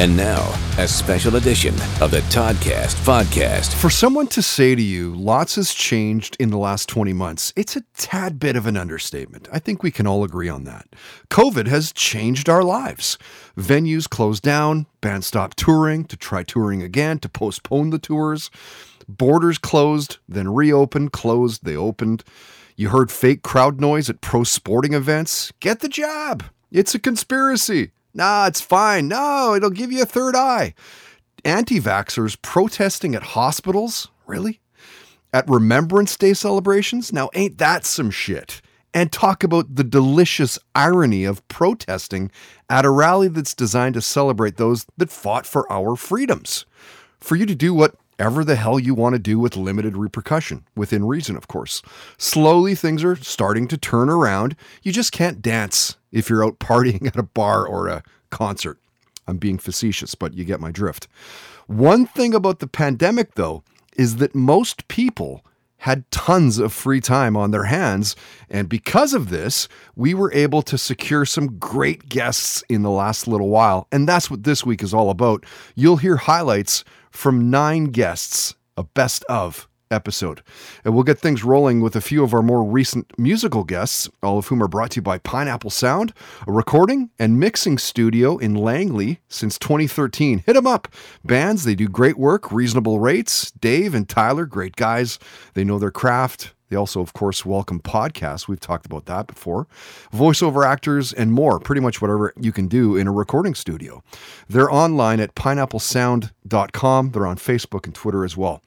And now, a special edition of the Toddcast podcast. For someone to say to you, lots has changed in the last 20 months, it's a tad bit of an understatement. I think we can all agree on that. COVID has changed our lives. Venues closed down, bands stopped touring, to try touring again, to postpone the tours. Borders closed, then reopened, closed, they opened. You heard fake crowd noise at pro sporting events. Get the job. It's a conspiracy. Nah, it's fine. No, it'll give you a third eye. Anti vaxxers protesting at hospitals? Really? At Remembrance Day celebrations? Now, ain't that some shit? And talk about the delicious irony of protesting at a rally that's designed to celebrate those that fought for our freedoms. For you to do whatever the hell you want to do with limited repercussion, within reason, of course. Slowly, things are starting to turn around. You just can't dance if you're out partying at a bar or a concert. I'm being facetious, but you get my drift. One thing about the pandemic, though, is that most people had tons of free time on their hands. And because of this, we were able to secure some great guests in the last little while. And that's what this week is all about. You'll hear highlights from nine guests, a best of episode. And we'll get things rolling with a few of our more recent musical guests, all of whom are brought to you by Pineapple Sound, a recording and mixing studio in Langley since 2013. Hit them up. Bands, they do great work, reasonable rates. Dave and Tyler, great guys. They know their craft. They also, of course, welcome podcasts. We've talked about that before. Voiceover actors and more, pretty much whatever you can do in a recording studio. They're online at pineapplesound.com. They're on Facebook and Twitter as well.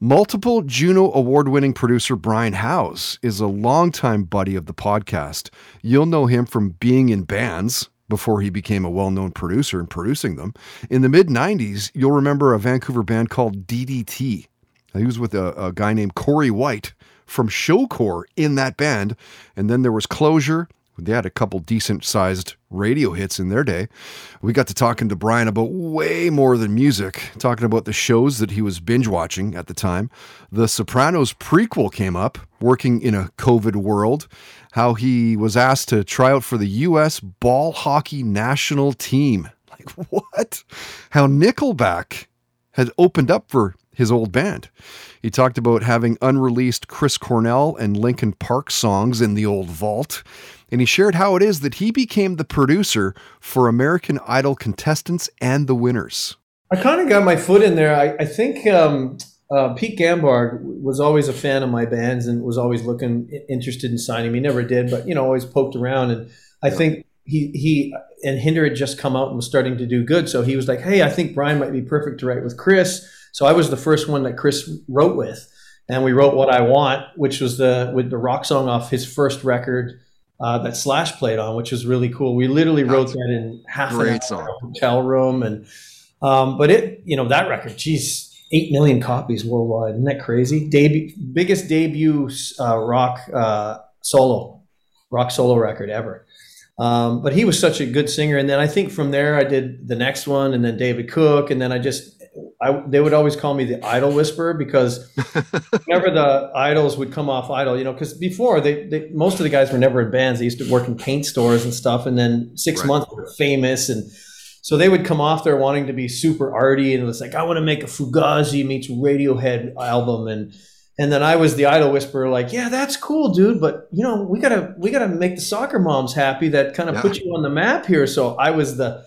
Multiple Juno award winning producer Brian Howes is a longtime buddy of the podcast. You'll know him from being in bands before he became a well known producer and producing them. In the mid 90s, you'll remember a Vancouver band called DDT. He was with a, a guy named Corey White from Showcore in that band. And then there was Closure. They had a couple decent sized radio hits in their day. We got to talking to Brian about way more than music, talking about the shows that he was binge watching at the time. The Sopranos prequel came up, working in a COVID world, how he was asked to try out for the U.S. ball hockey national team. Like, what? How Nickelback had opened up for his old band. He talked about having unreleased Chris Cornell and Linkin Park songs in the old vault. And he shared how it is that he became the producer for American Idol contestants and the winners. I kind of got my foot in there. I, I think um, uh, Pete Ganbarg was always a fan of my bands and was always looking interested in signing me. Never did, but you know, always poked around. And I think he he and Hinder had just come out and was starting to do good. So he was like, "Hey, I think Brian might be perfect to write with Chris." So I was the first one that Chris wrote with, and we wrote "What I Want," which was the with the rock song off his first record uh, that Slash played on, which was really cool. We literally wrote That's that in half an hour hotel room, and um, but it you know that record, geez, eight million copies worldwide. Isn't that crazy? Debut, biggest debut uh, rock uh, solo, rock solo record ever. Um, but he was such a good singer. And then I think from there I did the next one, and then David Cook, and then I just I, they would always call me the idol whisperer because whenever the idols would come off idol, you know, because before they, they, most of the guys were never in bands. They used to work in paint stores and stuff, and then six right. months were famous, and so they would come off there wanting to be super arty, and it was like I want to make a Fugazi meets Radiohead album, and and then I was the idol whisperer, like, yeah, that's cool, dude, but you know, we gotta we gotta make the soccer moms happy that kind of yeah. put you on the map here. So I was the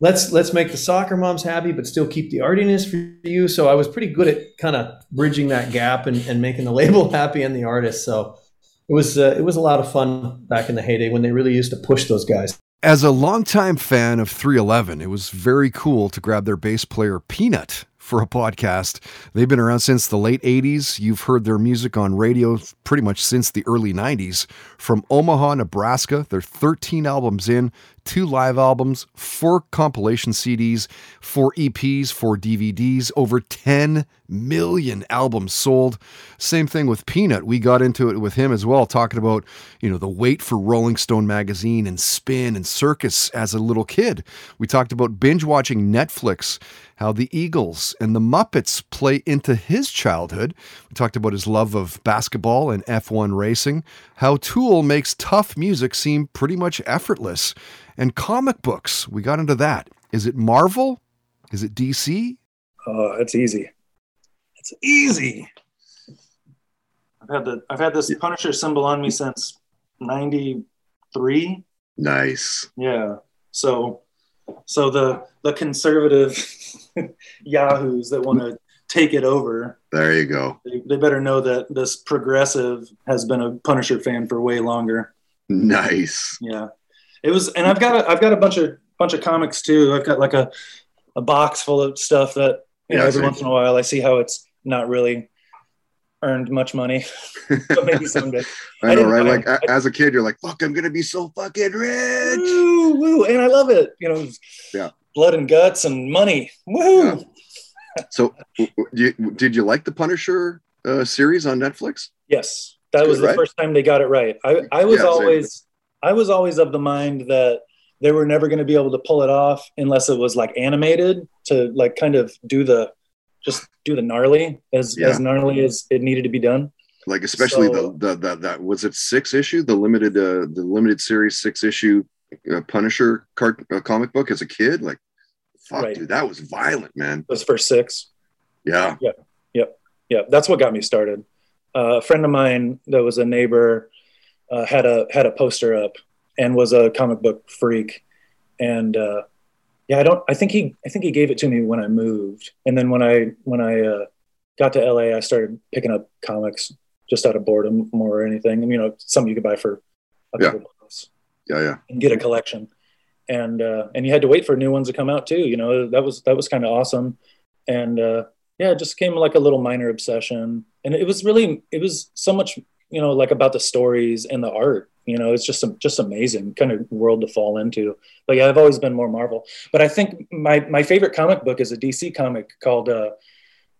let's let's make the soccer moms happy, but still keep the artiness for you. So I was pretty good at kind of bridging that gap and, and making the label happy and the artist. So it was uh, it was a lot of fun back in the heyday when they really used to push those guys. As a longtime fan of 311, it was very cool to grab their bass player Peanut for a podcast. They've been around since the late 80s. You've heard their music on radio pretty much since the early 90s. From Omaha, Nebraska, they're 13 albums in, two live albums, four compilation CDs, four EPs, four DVDs, over 10 million albums sold. Same thing with Peanut. We got into it with him as well, talking about, you know, the wait for Rolling Stone magazine and Spin and Circus as a little kid. We talked about binge watching Netflix how the Eagles and the Muppets play into his childhood. We talked about his love of basketball and F1 racing, how Tool makes tough music seem pretty much effortless, and comic books. We got into that. Is it Marvel Is it DC? Oh, uh, it's easy. It's easy. I've had the I've had this Punisher symbol on me since '93. Nice. Yeah. So, so the the conservative yahoos that want to take it over, There you go. they, they better know that this progressive has been a Punisher fan for way longer. Nice. Yeah, it was, and I've got a, I've got a bunch of bunch of comics too. I've got like a a box full of stuff that you know every once in a while I see how it's not really earned much money, but maybe someday. I I know, didn't right? Like a- as a kid, you're like, "Fuck, I'm gonna be so fucking rich." Woo, woo, and I love it. You know, Yeah. blood and guts and money. Woo! Yeah. So, w- w- you, did you like the Punisher uh, series on Netflix? Yes, that was the right? first time they got it right. I, I was Yeah, same. always I was always of the mind that they were never going to be able to pull it off unless it was like animated to like kind of do the just do the gnarly as Yeah. as gnarly as it needed to be done. Like, especially So- the, the the that was it six issue, the limited uh, the limited series six issue uh, Punisher cart, uh, comic book as a kid. Like, fuck, Right. dude, that was violent, man. Those first six. Yeah, Yeah. Yep. Yeah, that's what got me started. Uh, a friend of mine that was a neighbor uh, had a had a poster up and was a comic book freak, and uh, yeah, I don't. I think he I think he gave it to me when I moved, and then when I when I uh, got to LA, I started picking up comics just out of boredom more or anything. And you know, something you could buy for a Yeah. couple bucks yeah, yeah. and get a collection. And uh, and you had to wait for new ones to come out too. You know that was that was kind of awesome. And uh, yeah, it just came like a little minor obsession. And it was really it was so much you know like about the stories and the art. You know, it's just just amazing kind of world to fall into. But yeah, I've always been more Marvel. But I think my my favorite comic book is a DC comic called. Uh,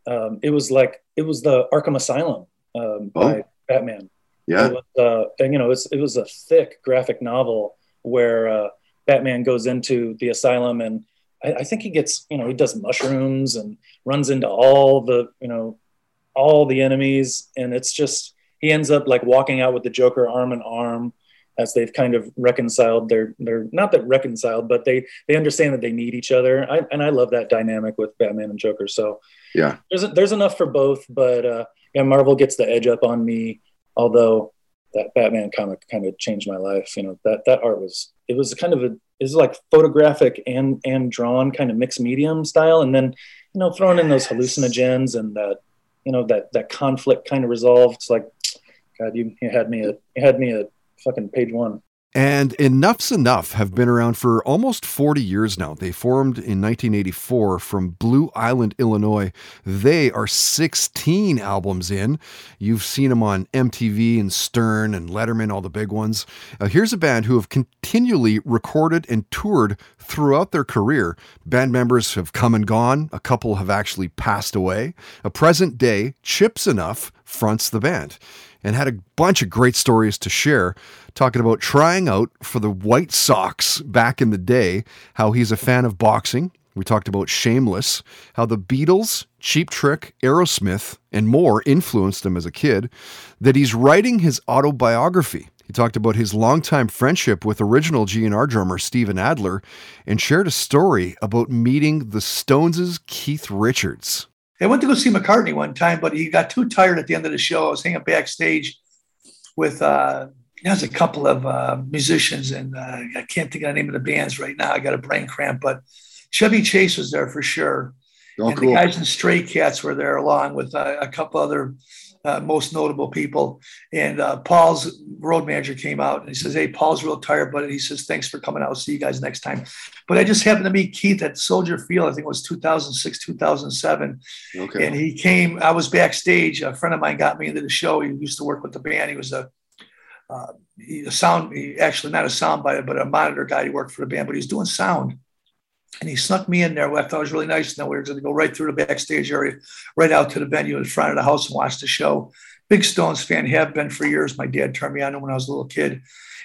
um, it was like it was the Arkham Asylum um, by Oh. Batman. Yeah, was, uh, and you know, it's, it was a thick graphic novel where uh, Batman goes into the asylum, and I, I think he gets, you know, he does mushrooms and runs into all the, you know, all the enemies, and it's just he ends up like walking out with the Joker arm in arm as they've kind of reconciled their their not that reconciled, but they they understand that they need each other. I, and I love that dynamic with Batman and Joker. So yeah. there's there's enough for both, but uh, yeah, Marvel gets the edge up on me. Although that Batman comic kind of changed my life. You know that that art was it was kind of a was like photographic and and drawn kind of mixed medium style, and then you know throwing in those hallucinogens and that you know that that conflict kind of resolved. It's like God, you, you had me at you had me at fucking page one. And Enuff Z'Nuff have been around for almost 40 years now. They formed in 1984 from Blue Island, Illinois. They are 16 albums in. You've seen them on MTV and Stern and Letterman, all the big ones. Uh, here's a band who have continually recorded and toured throughout their career. Band members have come and gone, a couple have actually passed away. A present day, Chip Z'Nuff fronts the band and had a bunch of great stories to share, talking about trying out for the White Sox back in the day, how he's a fan of boxing. We talked about Shameless, how the Beatles, Cheap Trick, Aerosmith, and more influenced him as a kid, that he's writing his autobiography. He talked about his longtime friendship with original GNR drummer Steven Adler and shared a story about meeting the Stones' Keith Richards. I went to go see McCartney one time, but he got too tired at the end of the show. I was hanging backstage with uh, there's a couple of uh, musicians, and uh, I can't think of the name of the bands right now. I got a brain cramp, but Chevy Chase was there for sure. Oh, and cool. the guys in Stray Cats were there along with uh, a couple other uh, most notable people. And uh, Paul's road manager came out and he says, Hey, Paul's real tired, but he says, Thanks for coming out. See you guys next time. But I just happened to meet Keith at Soldier Field. I think it was 2006, 2007. Okay. And he came, I was backstage. A friend of mine got me into the show. He used to work with the band. He was a, uh, he, a sound, he, actually not a sound biter, but a monitor guy. He worked for the band, but he was doing sound. And he snuck me in there. I thought it was really nice. And then we were going to go right through the backstage area, right out to the venue in front of the house and watch the show. Big Stones fan, have been for years. My dad turned me on when I was a little kid.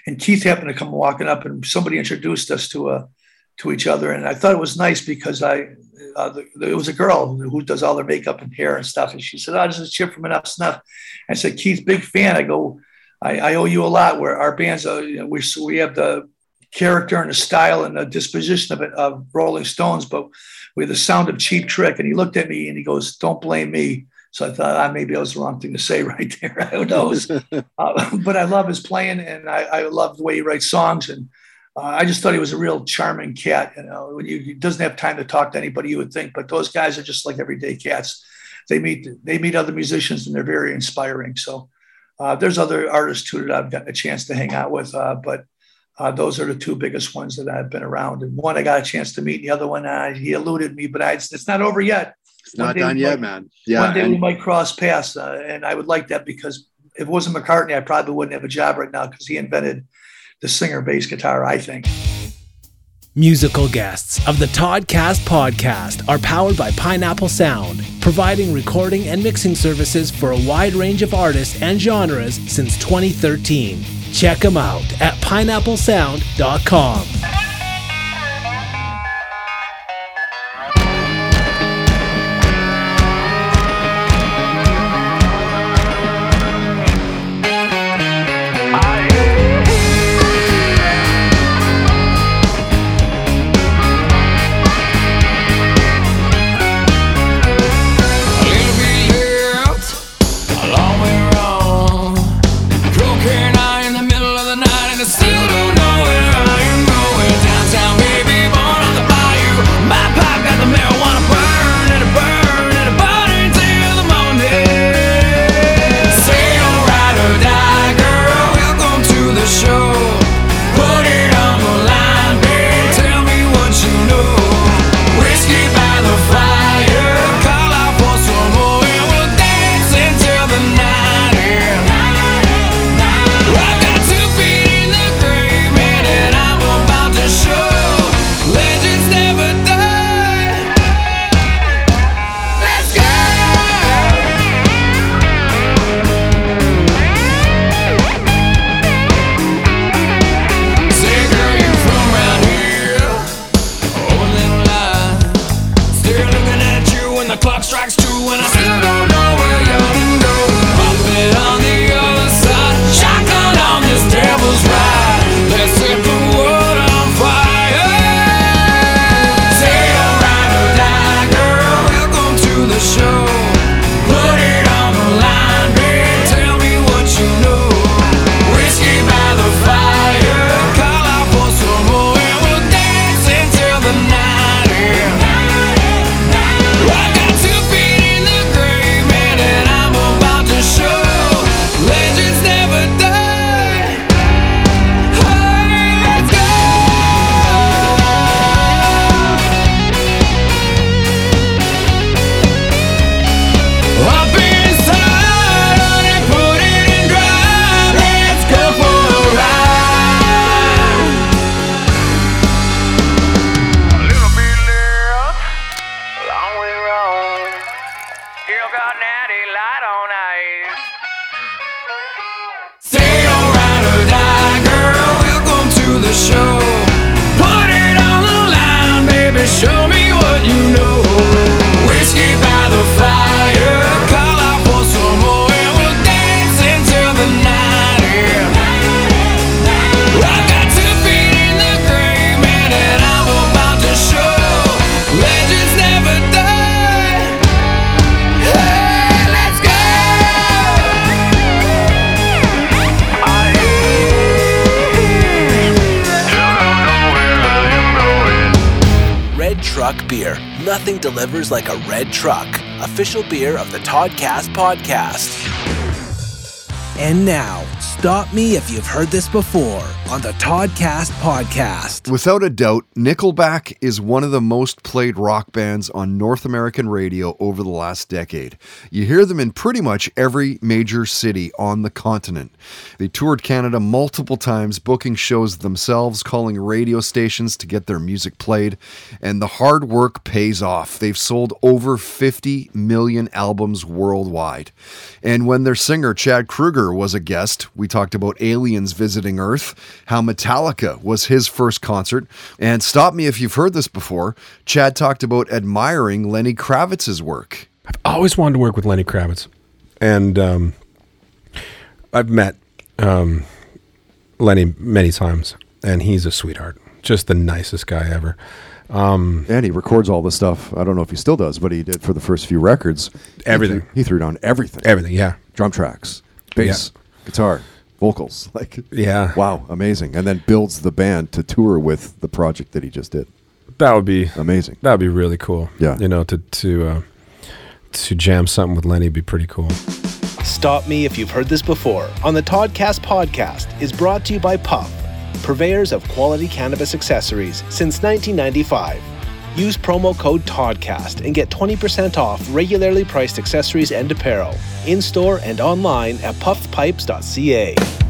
And Keith happened to come walking up, and somebody introduced us to a to each other. And I thought it was nice because I, uh, the, it was a girl who does all their makeup and hair and stuff. And she said, Oh, this is Chip from Enuff Z'Nuff. I said, Keith, big fan. I go, I, I owe you a lot. Where our bands, uh, we, we have the character and the style and the disposition of it of Rolling Stones, but with the sound of Cheap Trick. And he looked at me and he goes, "Don't blame me." So I thought ah, maybe that was the wrong thing to say right there. Who knows? uh, but I love his playing, and I, I love the way he writes songs. And uh, I just thought he was a real charming cat. You know, when you, he doesn't have time to talk to anybody, you would think, but those guys are just like everyday cats. They meet they meet other musicians, and they're very inspiring. So uh, there's other artists too that I've gotten a chance to hang out with, uh, but uh, those are the two biggest ones that I've been around. And one I got a chance to meet, and the other one uh, he eluded me, but I, it's, it's not over yet. It's not done yet, might, man. Yeah. One day and- we might cross paths, uh, and I would like that because if it wasn't McCartney, I probably wouldn't have a job right now because he invented the singer bass guitar. I think. Musical guests of the Toddcast podcast are powered by Pineapple Sound, providing recording and mixing services for a wide range of artists and genres since 2013. Check them out at pineapplesound.com. Beer. Nothing delivers like a red truck. Official beer of the Toddcast podcast. And now, stop me if you've heard this before on the Toddcast podcast. Without a doubt, Nickelback is one of the most played rock bands on North American radio over the last decade. You hear them in pretty much every major city on the continent. They toured Canada multiple times, booking shows themselves, calling radio stations to get their music played, and the hard work pays off. They've sold over 50 million albums worldwide. And when their singer, Chad Kroeger, was a guest, we talked about aliens visiting Earth, how Metallica was his first concert. And stop me if you've heard this before, Chad talked about admiring Lenny Kravitz's work. I've always wanted to work with Lenny Kravitz. And um, I've met um, Lenny many times. and he's a sweetheart, just the nicest guy ever. Um, And he records all the stuff. I don't know if he still does, but he did for the first few records. He Everything. threw- He threw, down everything. everything, yeah, Drum tracks, bass, guitar, vocals. Like, yeah. wow, amazing. And then builds the band to tour with the project that he just did. That would be Amazing. that would be really cool. Yeah. you know, to to uh, to jam something with Lenny would be pretty cool. Stop Me If You've Heard This Before on the Toddcast podcast is brought to you by Puff, purveyors of quality cannabis accessories since 1995. Use promo code TODCAST and get 20% off regularly priced accessories and apparel in store and online at puffpipes.ca.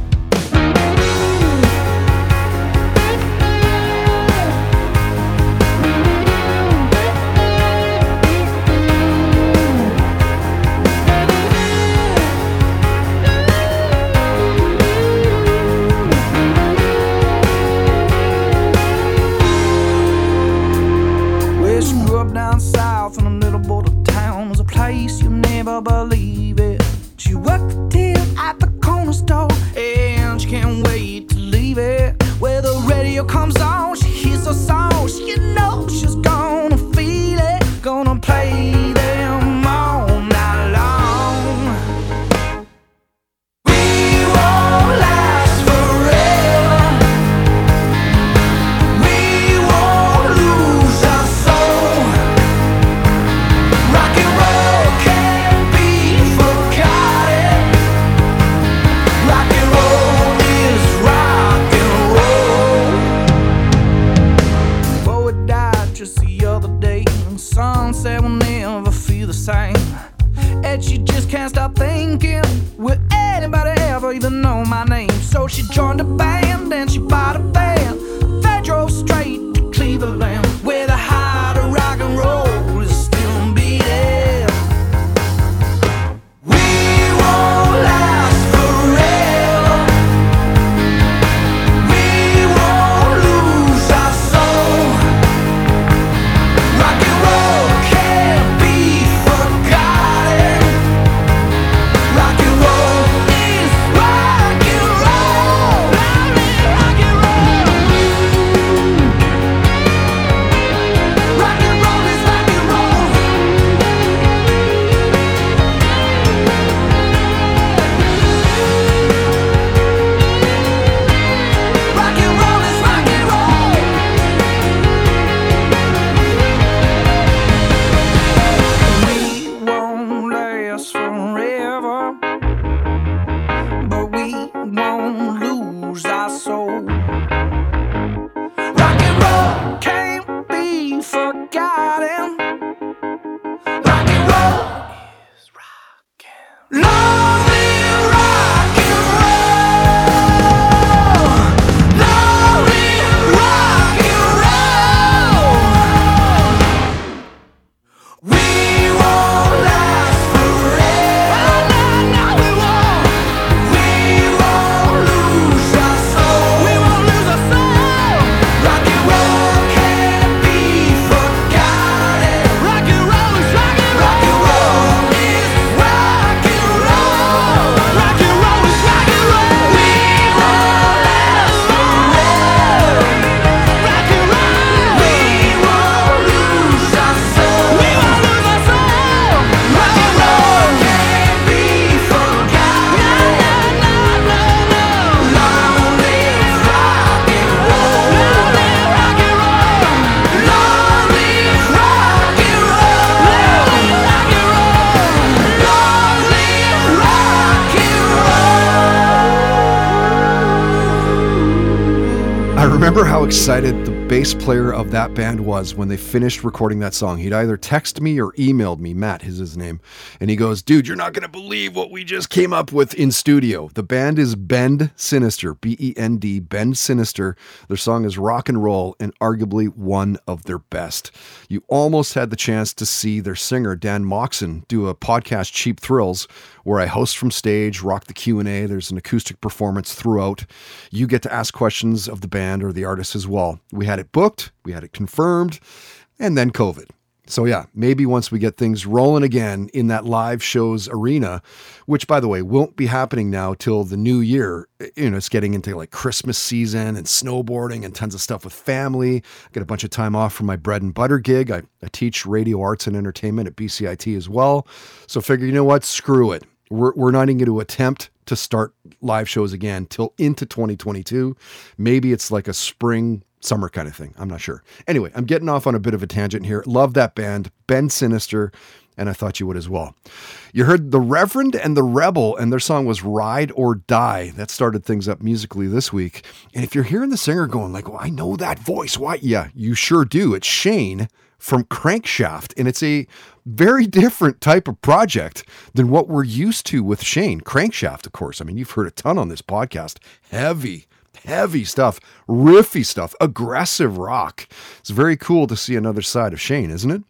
excited the bass player of that band was when they finished recording that song. He'd either text me or emailed me. Matt is his name. And he goes, Dude, you're not going to believe what we just came up with in studio. The band is Bend Sinister, B E N D, Bend Sinister. Their song is rock and roll and arguably one of their best. You almost had the chance to see their singer, Dan Moxon, do a podcast, Cheap Thrills, where I host from stage, rock the Q&A. There's an acoustic performance throughout. You get to ask questions of the band or the artist as well. We had it booked, we had it confirmed, and then COVID. So, yeah, maybe once we get things rolling again in that live shows arena, which, by the way, won't be happening now till the new year. You know, it's getting into like Christmas season and snowboarding and tons of stuff with family. I get a bunch of time off from my bread and butter gig. I, I teach radio arts and entertainment at BCIT as well. So, figure, you know what? Screw it. We're, we're not even going to attempt to start live shows again till into 2022. Maybe it's like a spring summer kind of thing. I'm not sure. Anyway, I'm getting off on a bit of a tangent here. Love that band, Bend Sinister, and I thought you would as well. You heard The Reverend and The Rebel, and their song was Ride or Die. That started things up musically this week. And if you're hearing the singer going like, well, I know that voice. Why? Yeah, you sure do. It's Shane from Crankshaft, and it's a very different type of project than what we're used to with Shane. Crankshaft, of course. I mean, you've heard a ton on this podcast. Heavy, heavy stuff, riffy stuff, aggressive rock. It's very cool to see another side of Shane, isn't it?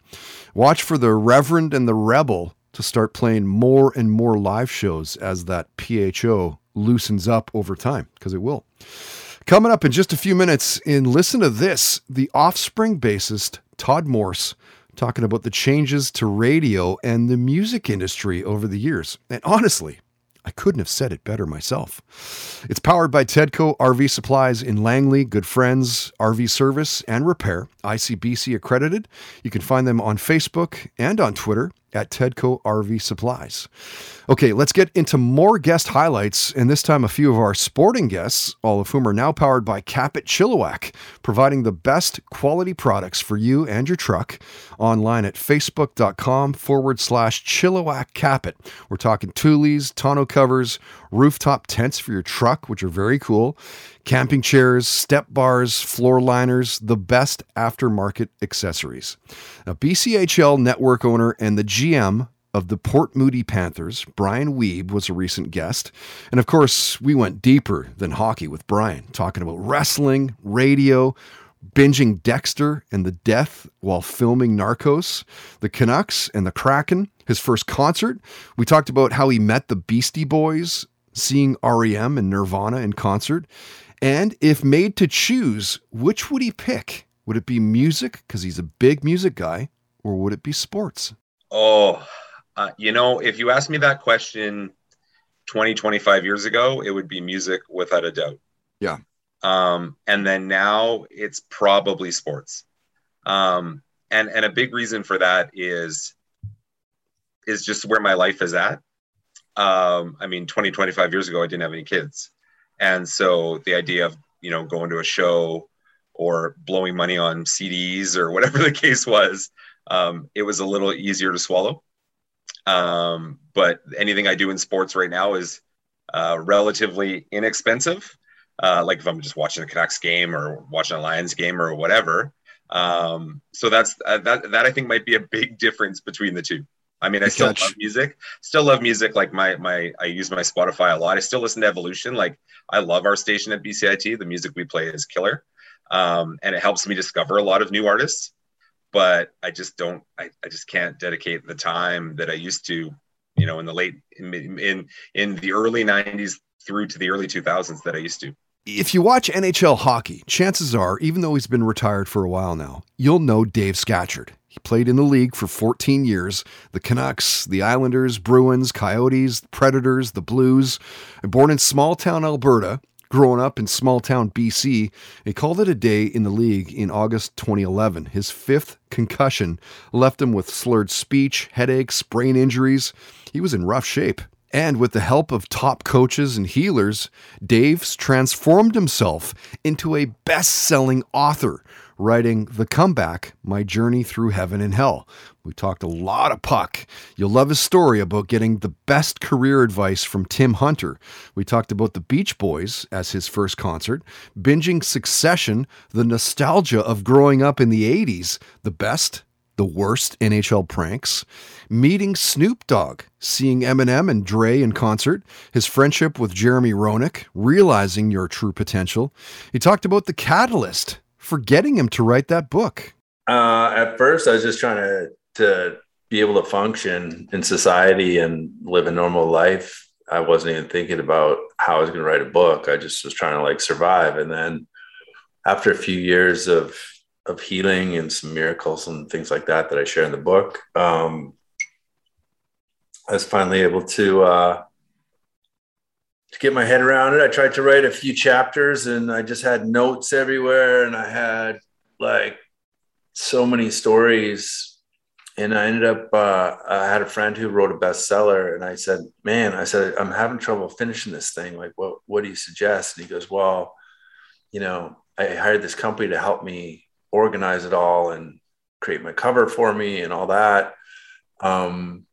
Watch for the Reverend and the Rebel to start playing more and more live shows as that PHO loosens up over time, because it will. Coming up in just a few minutes, in Listen to This, the offspring bassist Todd Morse talking about the changes to radio and the music industry over the years. And honestly, I couldn't have said it better myself. It's powered by Tedco RV Supplies in Langley, good friends, RV service and repair, ICBC accredited. You can find them on Facebook and on Twitter at Tedco RV Supplies. Okay, let's get into more guest highlights, and this time a few of our sporting guests, all of whom are now powered by Capit Chilliwack, providing the best quality products for you and your truck online at facebook.com forward slash Chilliwack Capit. We're talking tules, tonneau covers, rooftop tents for your truck, which are very cool, camping chairs, step bars, floor liners, the best aftermarket accessories. Now, BCHL network owner and the GM of the Port Moody Panthers, Brian Weeb, was a recent guest. And of course, we went deeper than hockey with Brian, talking about wrestling, radio, binging Dexter and the death while filming Narcos, the Canucks and the Kraken, his first concert. We talked about how he met the Beastie Boys, seeing REM and Nirvana in concert. And if made to choose, which would he pick? Would it be music, because he's a big music guy, or would it be sports? Oh, uh, you know, if you asked me that question 20, 25 years ago, it would be music without a doubt. Yeah. Um, and then now it's probably sports. Um, and, and a big reason for that is, is just where my life is at. Um, I mean, 20, 25 years ago, I didn't have any kids. And so the idea of, you know, going to a show or blowing money on CDs or whatever the case was, um, it was a little easier to swallow. Um, but anything I do in sports right now is uh, relatively inexpensive. Uh, like if I'm just watching a Canucks game or watching a Lions game or whatever. Um, so that's uh, that. That I think might be a big difference between the two. I mean, I still catch. love music. Still love music. Like my my, I use my Spotify a lot. I still listen to Evolution. Like I love our station at BCIT. The music we play is killer, um, and it helps me discover a lot of new artists. But I just don't. I, I just can't dedicate the time that I used to. You know, in the late in in, in the early '90s through to the early 2000s that I used to. If you watch NHL hockey, chances are, even though he's been retired for a while now, you'll know Dave Scatchard. He played in the league for 14 years. The Canucks, the Islanders, Bruins, Coyotes, Predators, the Blues. Born in small town Alberta, growing up in small town BC, he called it a day in the league in August 2011. His fifth concussion left him with slurred speech, headaches, brain injuries. He was in rough shape. And with the help of top coaches and healers, Dave's transformed himself into a best selling author, writing The Comeback My Journey Through Heaven and Hell. We talked a lot of puck. You'll love his story about getting the best career advice from Tim Hunter. We talked about the Beach Boys as his first concert, binging Succession, the nostalgia of growing up in the 80s, the best the worst NHL pranks, meeting Snoop Dogg, seeing Eminem and Dre in concert, his friendship with Jeremy Roenick, realizing your true potential. He talked about the catalyst for getting him to write that book. Uh, at first, I was just trying to to be able to function in society and live a normal life. I wasn't even thinking about how I was going to write a book. I just was trying to like survive. And then after a few years of of healing and some miracles and things like that that I share in the book. Um, I was finally able to uh, to get my head around it. I tried to write a few chapters, and I just had notes everywhere, and I had like so many stories. And I ended up, uh, I had a friend who wrote a bestseller, and I said, "Man, I said I'm having trouble finishing this thing. Like, what what do you suggest?" And he goes, "Well, you know, I hired this company to help me organize it all and create my cover for me and all that." Um,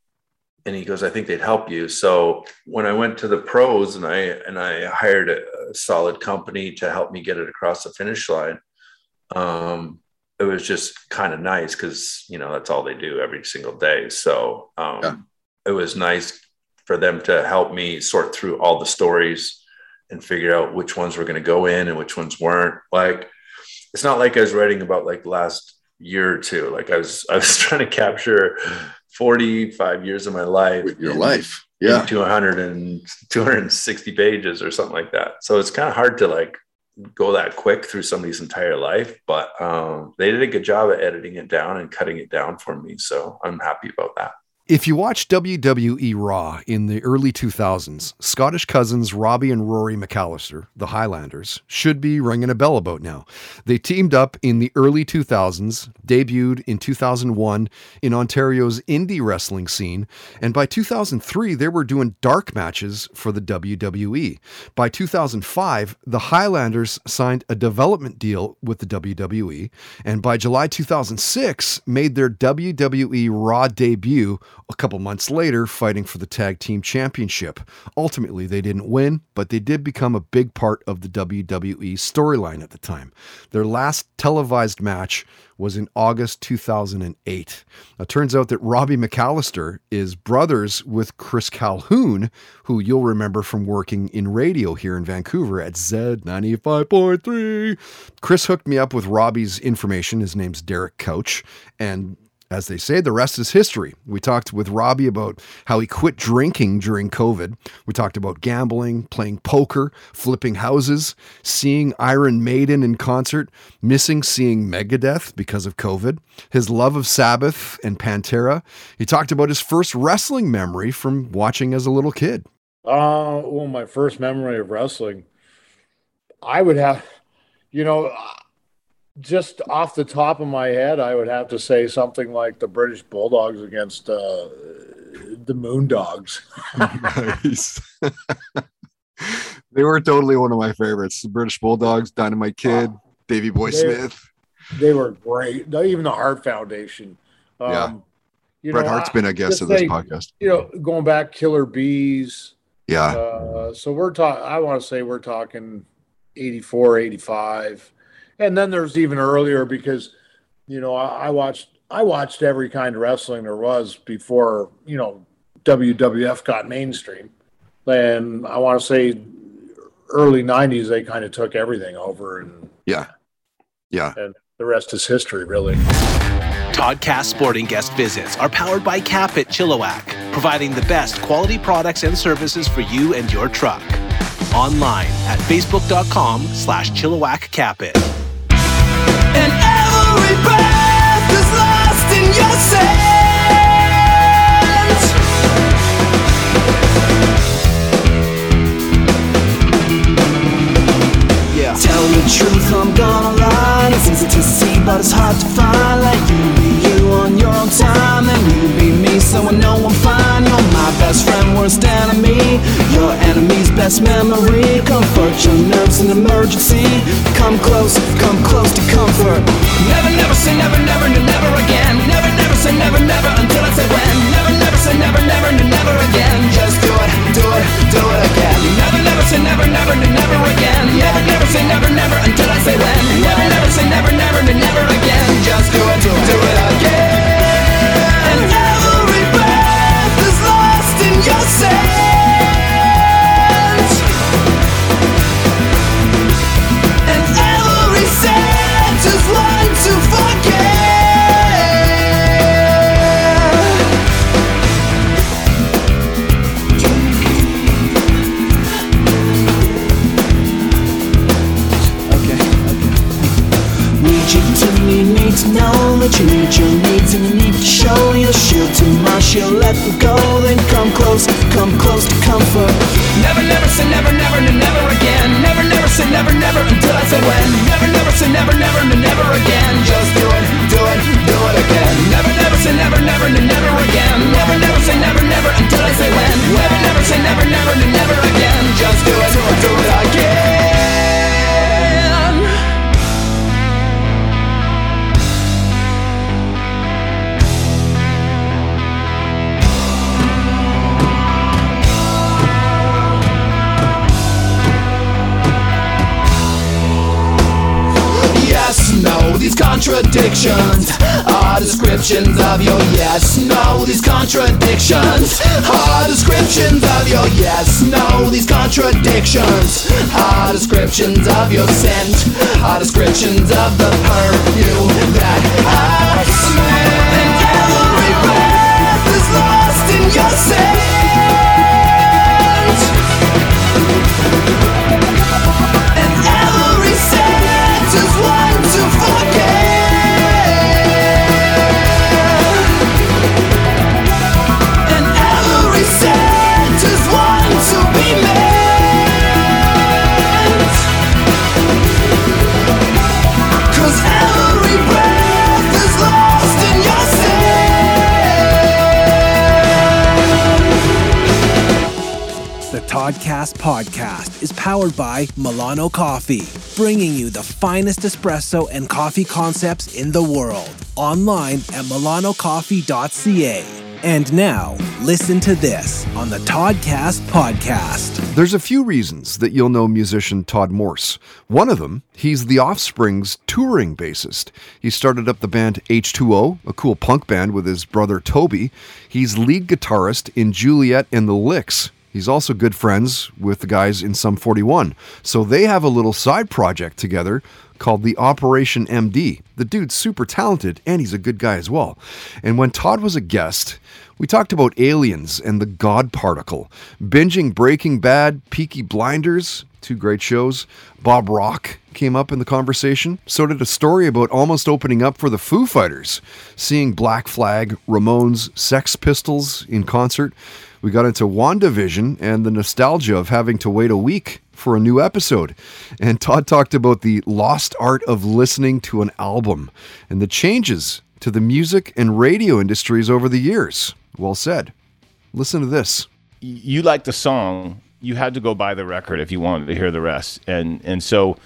and he goes, "I think they'd help you." So when I went to the pros and I and I hired a, solid company to help me get it across the finish line, um, it was just kind of nice because you know that's all they do every single day. So um, Yeah. it was nice for them to help me sort through all the stories and figure out which ones were going to go in and which ones weren't. Like it's not like I was writing about like last year or two. Like I was I was trying to capture 45 years of my life With your in- life. Yeah. into 100 and 260 pages or something like that. So it's kind of hard to like go that quick through somebody's entire life, but um, they did a good job at editing it down and cutting it down for me. So I'm happy about that. If you watch WWE Raw in the early 2000s, Scottish cousins Robbie and Rory McAllister, the Highlanders, should be ringing a bell about now. They teamed up in the early 2000s, debuted in 2001 in Ontario's indie wrestling scene, and by 2003 they were doing dark matches for the WWE. By 2005, the Highlanders signed a development deal with the WWE, and by July 2006 made their WWE Raw debut a couple months later fighting for the tag team championship. Ultimately, they didn't win, but they did become a big part of the WWE storyline at the time. Their last televised match was in August 2008. Now, it turns out that Robbie McAllister is brothers with Chris Calhoun, who you'll remember from working in radio here in Vancouver at Z95.3. Chris hooked me up with Robbie's information. His name's Derek Couch. And as they say, the rest is history. We talked with Robbie about how he quit drinking during COVID. We talked about gambling, playing poker, flipping houses, seeing Iron Maiden in concert, missing seeing Megadeth because of COVID, his love of Sabbath and Pantera. He talked about his first wrestling memory from watching as a little kid. Uh, well, my first memory of wrestling, I would have, you know, just off the top of my head, I would have to say something like the British Bulldogs against uh, the Moondogs. nice. they were totally one of my favorites. The British Bulldogs, Dynamite Kid, Davy Boy They- Smith. They were great. Even the Hart Foundation. Um, Yeah. you Bret know, Hart's I- been a guest of this podcast. You know, going back, Killer Bees. Yeah. Uh, so we're talking, I want to say we're talking 84, 85. And then there's even earlier because, you know, I, I watched, I watched every kind of wrestling there was before, you know, WWF got mainstream. And I want to say early 90s, they kind of took everything over and, Yeah. Yeah. and the rest is history, really. Toddcast sporting guest visits are powered by Cap at Chilliwack, providing the best quality products and services for you and your truck. Online at facebook.com slash Chilliwack Capit. Truth, I'm gonna lie. It's easy to see, but it's hard to find. Let you be you on your own time, and you be me, so I know I'm fine. You're my best friend, worst enemy. Your enemy's best memory. Comfort your nerves in emergency. Come close, come close to comfort. Never, never say never, never, never again. Never, never say never, never until I say when. Never, never say never, never, never again. Just do it, do it, do it again. Never, never say never, never, never again. Never, never say never, never until I say when. Never, never say never, never, never again. Just do it, do it, do it again. Are descriptions of your scent, are descriptions of the perfume that I The Toddcast podcast is powered by Milano Coffee, bringing you the finest espresso and coffee concepts in the world. Online at milanocoffee.ca. And now, listen to this on the Toddcast podcast. There's a few reasons that you'll know musician Todd Morse. One of them, he's the Offspring's touring bassist. He started up the band H2O, a cool punk band with his brother Toby. He's lead guitarist in Juliet and the Licks. He's also good friends with the guys in Sum 41. So they have a little side project together called the Operation MD. The dude's super talented and he's a good guy as well. And when Todd was a guest, we talked about aliens and the God particle, binging Breaking Bad, Peaky Blinders, two great shows. Bob Rock came up in the conversation. So did a story about almost opening up for the Foo Fighters, seeing Black Flag, Ramones, Sex Pistols in concert. We got into WandaVision and the nostalgia of having to wait a week for a new episode. And Todd talked about the lost art of listening to an album and the changes to the music and radio industries over the years. Well said. Listen to this. you liked the song, you had to go buy the record if you wanted to hear the rest. And and so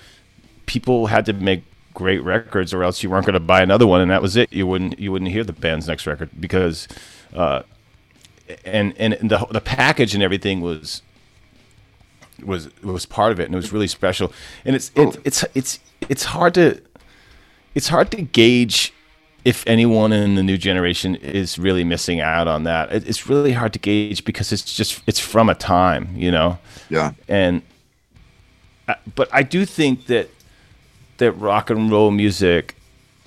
people had to make great records or else you weren't going to buy another one and that was it. You wouldn't you wouldn't hear the band's next record because uh and and the the package and everything was was was part of it and it was really special. And it's it's it's it's it's hard to it's hard to gauge if anyone in the new generation is really missing out on that. It, it's really hard to gauge because it's just it's from a time, you know. Yeah. And uh, but I do think that that rock and roll music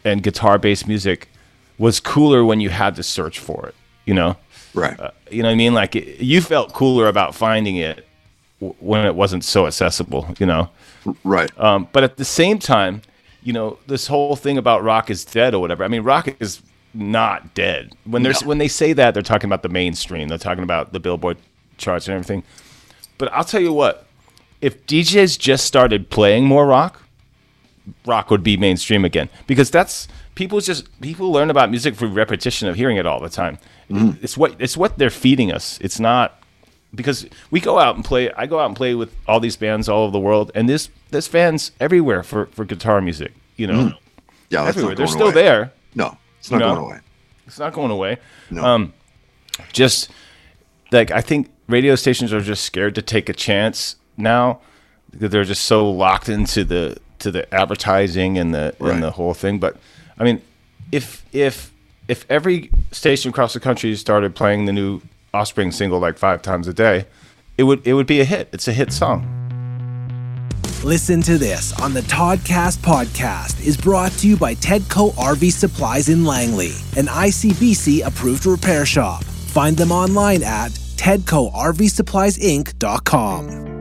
and guitar based music was cooler when you had to search for it, you know. Right. Uh, you know what I mean? Like it, you felt cooler about finding it w- when it wasn't so accessible, you know. Right. Um, but at the same time, you know, this whole thing about rock is dead or whatever. I mean, rock is not dead. When there's when they say that, they're talking about the mainstream. They're talking about the Billboard charts and everything. But I'll tell you what, if DJs just started playing more rock, rock would be mainstream again because that's people just people learn about music through repetition of hearing it all the time. It's what it's what they're feeding us. It's not because we go out and play. I go out and play with all these bands all over the world, and there's there's fans everywhere for for guitar music. You know, Mm. Yeah, that's everywhere. They're still away. there. No, it's you not know? going away. It's not going away. No. Um, just like I think radio stations are just scared to take a chance now because they're just so locked into the to the advertising and the Right. and the whole thing. But I mean, if if if every station across the country started playing the new Offspring single like five times a day, it would it would be a hit. It's a hit song. Listen to this on the Toddcast podcast is brought to you by Tedco RV Supplies in Langley, an ICBC approved repair shop. Find them online at tedcorvsuppliesinc.com.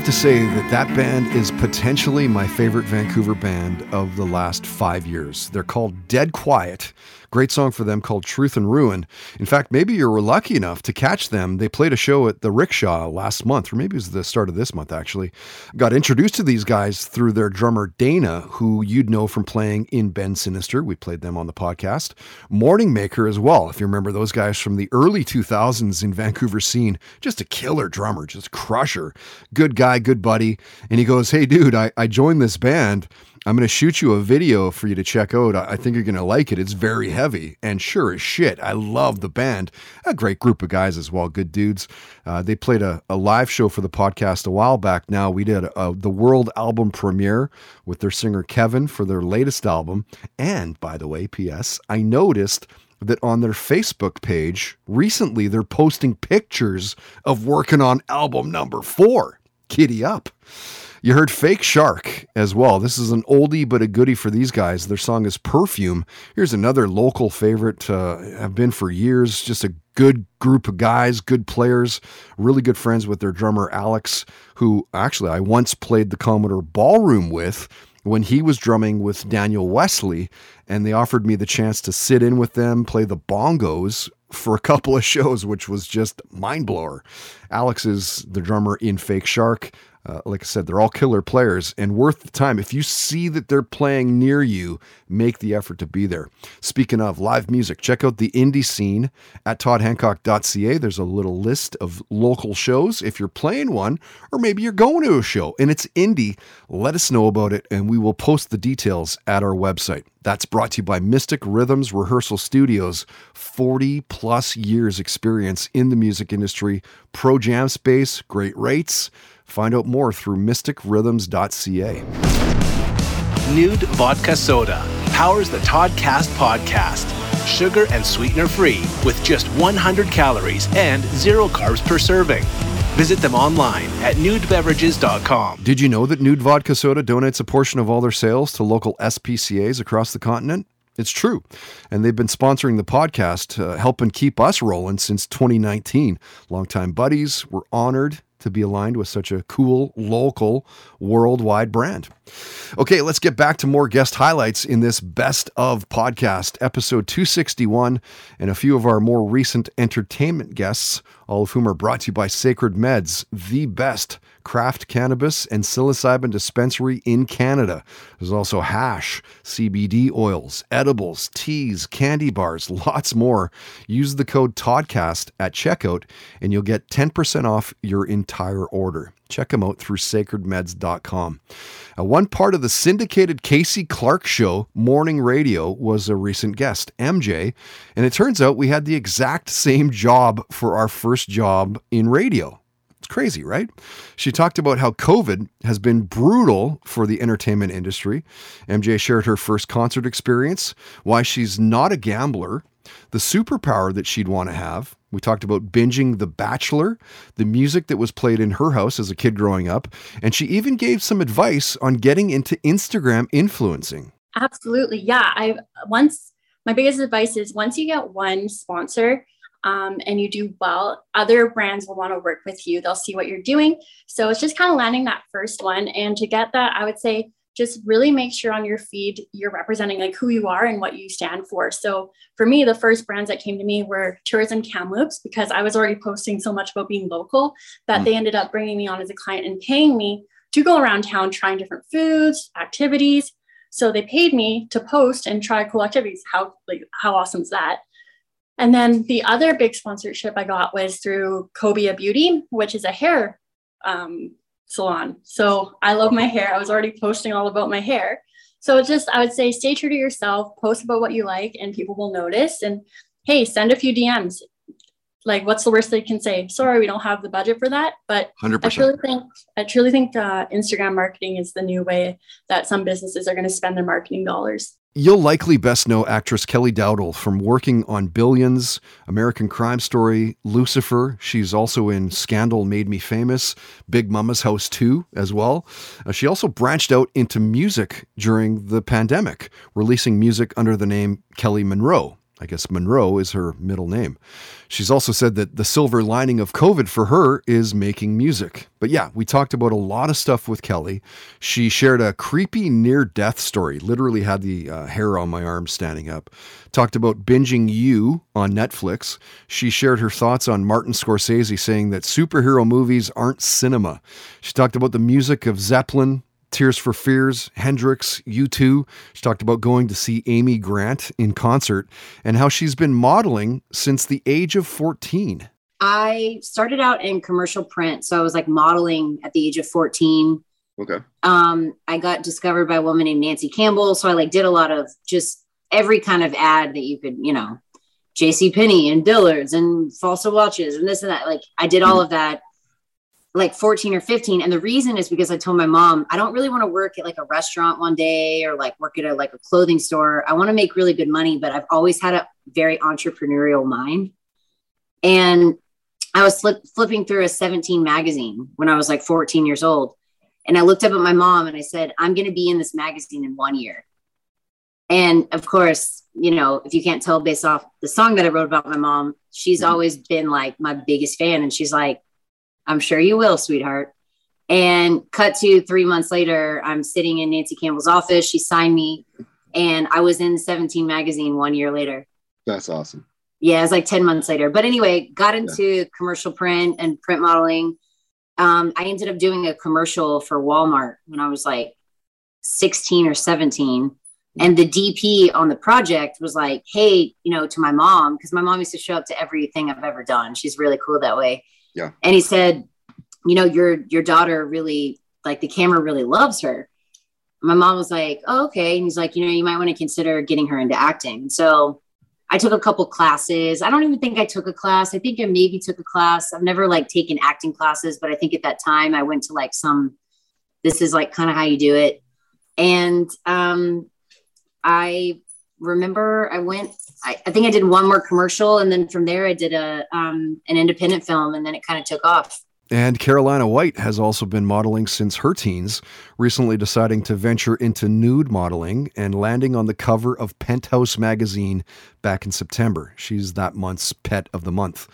have to say that that band is potentially my favorite Vancouver band of the last five years. They're called Dead Quiet. Great song for them called Truth and Ruin. In fact, maybe you were lucky enough to catch them. They played a show at the Rickshaw last month, or maybe it was the start of this month, actually. Got introduced to these guys through their drummer Dana, who you'd know from playing in Bend Sinister. We played them on the podcast. Morning Maker as well, if you remember those guys from the early 2000s in Vancouver scene. Just a killer drummer, just crusher. Good guy, good buddy. And he goes, Hey, dude, I, I joined this band. I'm going to shoot you a video for you to check out. I think you're going to like it. It's very heavy and sure as shit. I love the band. A great group of guys as well. Good dudes. Uh, they played a, a live show for the podcast a while back now. We did a, the world album premiere with their singer Kevin for their latest album. And by the way, P.S., I noticed that on their Facebook page recently they're posting pictures of working on album number four. Kitty up. You heard Fake Shark as well. This is an oldie but a goodie for these guys. Their song is Perfume. Here's another local favorite. Uh, have been for years. Just a good group of guys, good players, really good friends with their drummer Alex, who actually I once played the Commodore Ballroom with when he was drumming with Daniel Wesley, and they offered me the chance to sit in with them, play the bongos for a couple of shows, which was just mind blower. Alex is the drummer in Fake Shark. Uh, like I said, they're all killer players and worth the time. If you see that they're playing near you, make the effort to be there. Speaking of live music, check out the indie scene at toddhancock.ca. There's a little list of local shows. If you're playing one, or maybe you're going to a show and it's indie, let us know about it and we will post the details at our website. That's brought to you by Mystic Rhythms Rehearsal Studios. 40 plus years experience in the music industry, pro jam space, great rates. Find out more through mysticrhythms.ca. Nude Vodka Soda powers the Todd Cast podcast. Sugar and sweetener free with just 100 calories and zero carbs per serving. Visit them online at nudebeverages.com. Did you know that Nude Vodka Soda donates a portion of all their sales to local SPCAs across the continent? It's true. And they've been sponsoring the podcast, uh, helping keep us rolling since 2019. Longtime buddies. We're honored to be aligned with such a cool, local, worldwide brand. Okay, let's get back to more guest highlights in this best of podcast, episode 261, and a few of our more recent entertainment guests, all of whom are brought to you by Sacred Meds, the best craft cannabis and psilocybin dispensary in Canada. There's also hash, CBD oils, edibles, teas, candy bars, lots more. Use the code TODCAST at checkout and you'll get 10% off your entire order. Check them out through sacredmeds.com. Uh, one part of the syndicated Casey Clark show, Morning Radio, was a recent guest, MJ. And it turns out we had the exact same job for our first job in radio. Crazy, right? She talked about how COVID has been brutal for the entertainment industry. MJ shared her first concert experience, why she's not a gambler, the superpower that she'd want to have. We talked about binging The Bachelor, the music that was played in her house as a kid growing up, and she even gave some advice on getting into Instagram influencing. Absolutely. Yeah. I once my biggest advice is once you get one sponsor um, and you do well, other brands will want to work with you. They'll see what you're doing. So it's just kind of landing that first one. And to get that, I would say just really make sure on your feed you're representing like who you are and what you stand for. So for me, the first brands that came to me were Tourism Kamloops because I was already posting so much about being local that they ended up bringing me on as a client and paying me to go around town trying different foods, activities. So they paid me to post and try cool activities. How like how awesome is that? And then the other big sponsorship I got was through Cobia Beauty, which is a hair um, salon. So I love my hair. I was already posting all about my hair. So it's just, I would say, stay true to yourself, post about what you like, and people will notice. And hey, send a few DMs. Like, what's the worst they can say? Sorry, we don't have the budget for that. But I 100%. truly think, I truly think uh, Instagram marketing is the new way that some businesses are going to spend their marketing dollars. You'll likely best know actress Kelly Dowdle from working on Billions, American Crime Story, Lucifer. She's also in Scandal Made Me Famous, Big Momma's House 2 as well. Uh, she also branched out into music during the pandemic, releasing music under the name Kelly Monroe. I guess Monroe is her middle name. She's also said that the silver lining of COVID for her is making music. But yeah, we talked about a lot of stuff with Kelly. She shared a creepy near death story, literally had the uh, hair on my arm standing up. Talked about binging You on Netflix. She shared her thoughts on Martin Scorsese saying that superhero movies aren't cinema. She talked about the music of Zeppelin, Tears for Fears, Hendrix, U2. She talked about going to see Amy Grant in concert and how she's been modeling since the age of 14. I started out in commercial print. So I was like modeling at the age of 14. Okay. Um, I got discovered by a woman named Nancy Campbell. So I like did a lot of just every kind of ad that you could, you know, JC Penney and Dillard's and Fossil watches and this and that. Like I did all of that like 14 or 15 and the reason is because i told my mom i don't really want to work at like a restaurant one day or like work at a like a clothing store. I want to make really good money but i've always had a very entrepreneurial mind. And i was flip, flipping through a 17 magazine when i was like 14 years old. And i looked up at my mom and i said i'm going to be in this magazine in one year. And of course you know if you can't tell based off the song that i wrote about my mom she's mm-hmm. always been like my biggest fan. And she's like I'm sure you will, sweetheart. And cut to three months later, I'm sitting in Nancy Campbell's office. She signed me, and I was in 17 magazine one year later. That's awesome. Yeah, it was like 10 months later. But anyway, got into commercial print and print modeling. Um, I ended up doing a commercial for Walmart when I was like 16 or 17. And the DP on the project was like, hey, you know, to my mom, because my mom used to show up to everything I've ever done. She's really cool that way. Yeah. And he said, you know, your your daughter really like the camera really loves her. My mom was like, oh, okay. And he's like, you know, you might want to consider getting her into acting. So I took a couple classes. I don't even think I took a class. I think I maybe took a class. I've never like taken acting classes, but I think at that time I went to like some, this is like kind of how you do it. And um, I remember I went, I, I think I did one more commercial. And then from there I did a, um, an independent film and then it kind of took off. And Carolina White has also been modeling since her teens, recently deciding to venture into nude modeling and landing on the cover of Penthouse magazine back in September. She's that month's pet of the month.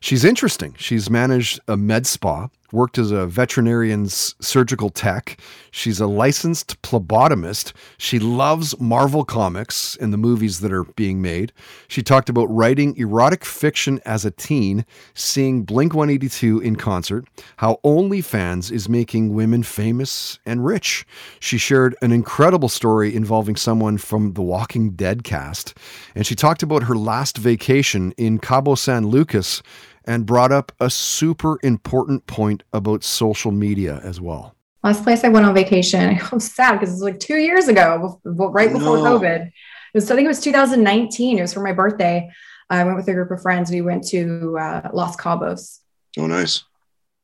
She's interesting. She's managed a med spa, worked as a veterinarian's surgical tech. She's a licensed phlebotomist. She loves Marvel comics and the movies that are being made. She talked about writing erotic fiction as a teen, seeing Blink 182 in concert, how OnlyFans is making women famous and rich. She shared an incredible story involving someone from the Walking Dead cast, and she talked about her last vacation in Cabo San Lucas and brought up a super important point about social media as well. Last place I went on vacation, I was sad because it was like two years ago, right before No. COVID. It was, I think it was 2019. It was for my birthday. I went with a group of friends. We went to uh, Los Cabos. Oh, nice.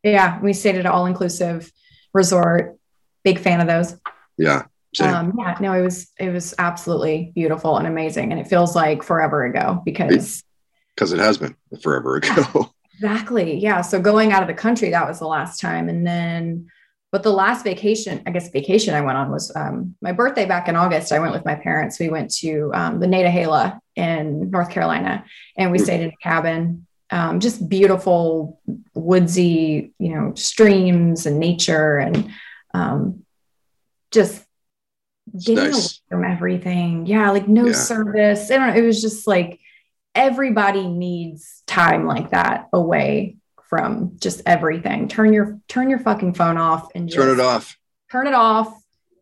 Yeah, we stayed at an all-inclusive resort. Big fan of those. Yeah. Um, yeah, no, it was it was absolutely beautiful and amazing, and it feels like forever ago because Because it has been forever ago. Exactly. Yeah. So going out of the country, that was the last time. And then, but the last vacation, I guess vacation I went on was um, my birthday back in August. I went with my parents. We went to um, the Nantahala in North Carolina and we stayed in a cabin. Um, just beautiful, woodsy, you know, streams and nature and um, just getting away from everything. Yeah. Like no Yeah. service. I don't know. It was just like, everybody needs time like that away from just everything. Turn your turn your fucking phone off and Turn it off. Turn it off.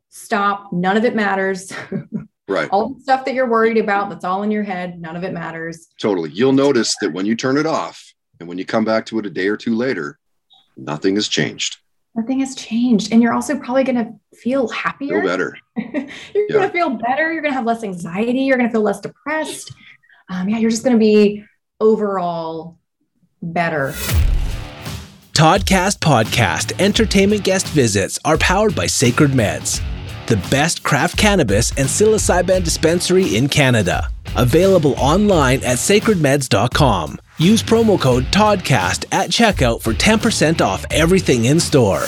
Stop. None of it matters. Right. all the stuff that you're worried about, that's all in your head. None of it matters. Totally. You'll notice that when you turn it off and when you come back to it a day or two later, nothing has changed. Nothing has changed. And you're also probably gonna feel happier. Feel better. you're gonna feel better. You're gonna have less anxiety. You're gonna feel less depressed. Um, yeah, you're just gonna be overall better. Toddcast Podcast entertainment guest visits are powered by Sacred Meds, the best craft cannabis and psilocybin dispensary in Canada. Available online at sacredmeds.com. Use promo code TODCAST at checkout for 10% off everything in store.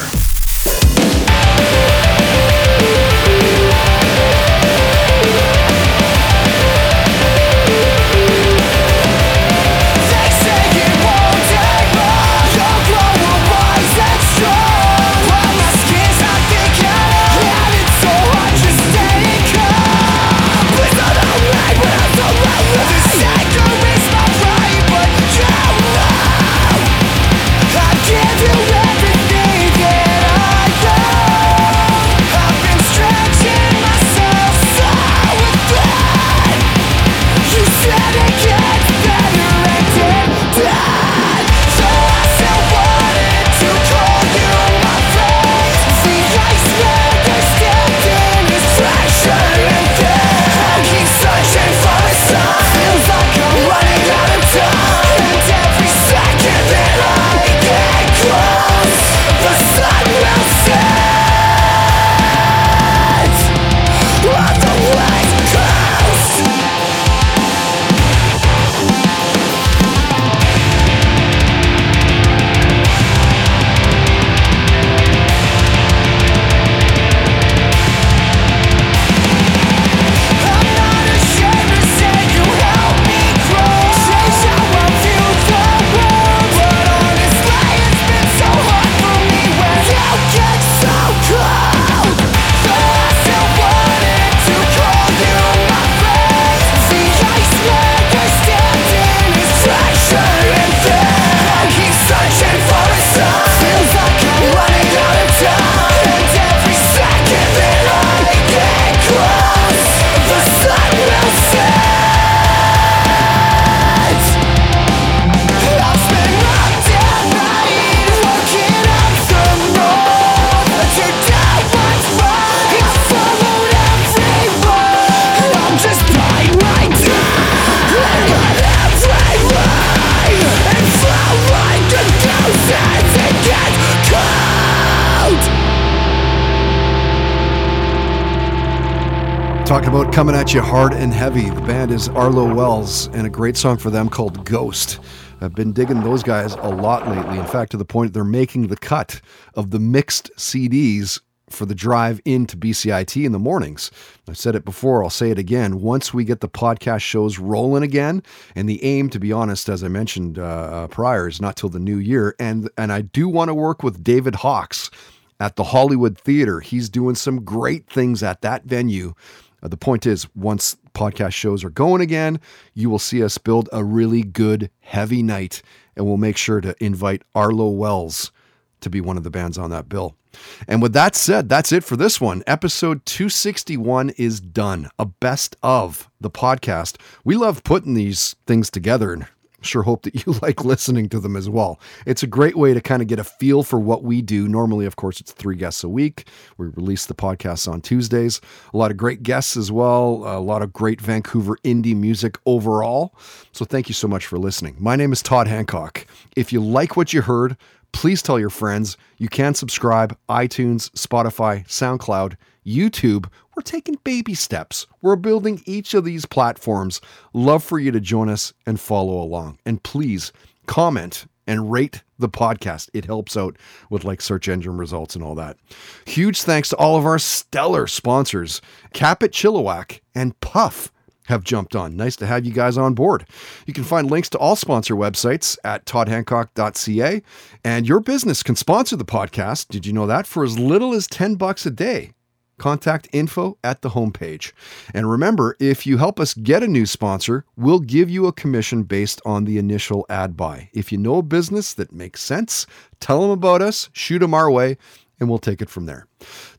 Coming at you hard and heavy. The band is Arlo Wells, and a great song for them called Ghost. I've been digging those guys a lot lately. In fact, to the point they're making the cut of the mixed CDs for the drive into BCIT in the mornings. I've said it before, I'll say it again. Once we get the podcast shows rolling again, and the aim, to be honest, as I mentioned uh, uh, prior, is not till the new year. And and I do want to work with David Hawks at the Hollywood Theater. He's doing some great things at that venue. Uh, the point is, once podcast shows are going again, you will see us build a really good, heavy night, and we'll make sure to invite Arlo Wells to be one of the bands on that bill. And with that said, that's it for this one. Episode 261 is done. A best of the podcast. We love putting these things together and sure hope that you like listening to them as well. It's a great way to kind of get a feel for what we do. Normally, of course, it's three guests a week. We release the podcasts on Tuesdays. A lot of great guests as well, a lot of great Vancouver indie music overall. So thank you so much for listening. My name is Todd Hancock. If you like what you heard, please tell your friends. You can subscribe iTunes, Spotify, SoundCloud, YouTube. We're taking baby steps. We're building each of these platforms. Love for you to join us and follow along. And please comment and rate the podcast. It helps out with like search engine results and all that. Huge thanks to all of our stellar sponsors, Capit Chilliwack and Puff have jumped on. Nice to have you guys on board. You can find links to all sponsor websites at toddhancock.ca and your business can sponsor the podcast. Did you know that for as little as 10 bucks a day? Contact info at the homepage. And remember, if you help us get a new sponsor, we'll give you a commission based on the initial ad buy. If you know a business that makes sense, tell them about us, shoot them our way, and we'll take it from there.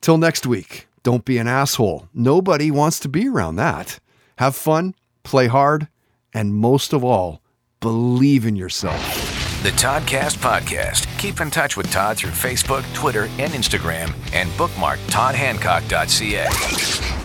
Till next week, don't be an asshole. Nobody wants to be around that. Have fun, play hard, and most of all, believe in yourself. The Toddcast Podcast. Keep in touch with Todd through Facebook, Twitter, and Instagram, and bookmark toddhancock.ca.